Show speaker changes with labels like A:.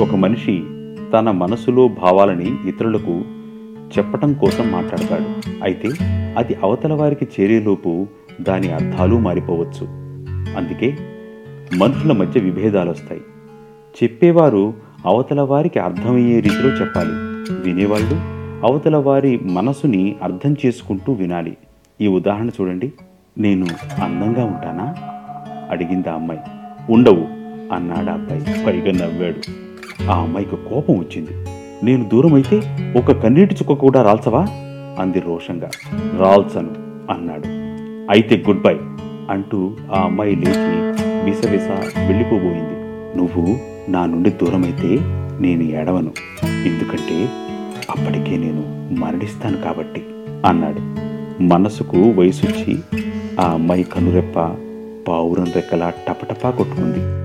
A: ఒక మనిషి తన మనసులో భావాలని ఇతరులకు చెప్పటం కోసం మాట్లాడతాడు. అయితే అది అవతల వారికి చేరేలోపు దాని అర్థాలు మారిపోవచ్చు. అందుకే మనుషుల మధ్య విభేదాలు వస్తాయి. చెప్పేవారు అవతల వారికి అర్థమయ్యే రీతిలో చెప్పాలి. వినేవాళ్ళు అవతల వారి మనసుని అర్థం చేసుకుంటూ వినాలి. ఈ ఉదాహరణ చూడండి. నేను అందంగా ఉంటానా? అడిగింది ఆ అమ్మాయి. ఉండవు అన్నాడు అబ్బాయి. పైగా నవ్వాడు. ఆ అమ్మాయికి కోపం వచ్చింది. నేను దూరమైతే ఒక కన్నీటి చుక్క కూడా రాల్చవా? అంది రోషంగా. రాల్చను అన్నాడు. అయితే గుడ్ బై అంటూ ఆ అమ్మాయి లేచి విసవిస వెళ్ళిపోబోయింది. నువ్వు నా నుండి దూరమైతే నేను ఏడవను. ఎందుకంటే అప్పటికే నేను మరణిస్తాను కాబట్టి అన్నాడు. మనసుకు వయసొచ్చి ఆ అమ్మాయి కనురెప్ప పావురం రెక్కలా టపటపా కొట్టుకుంది.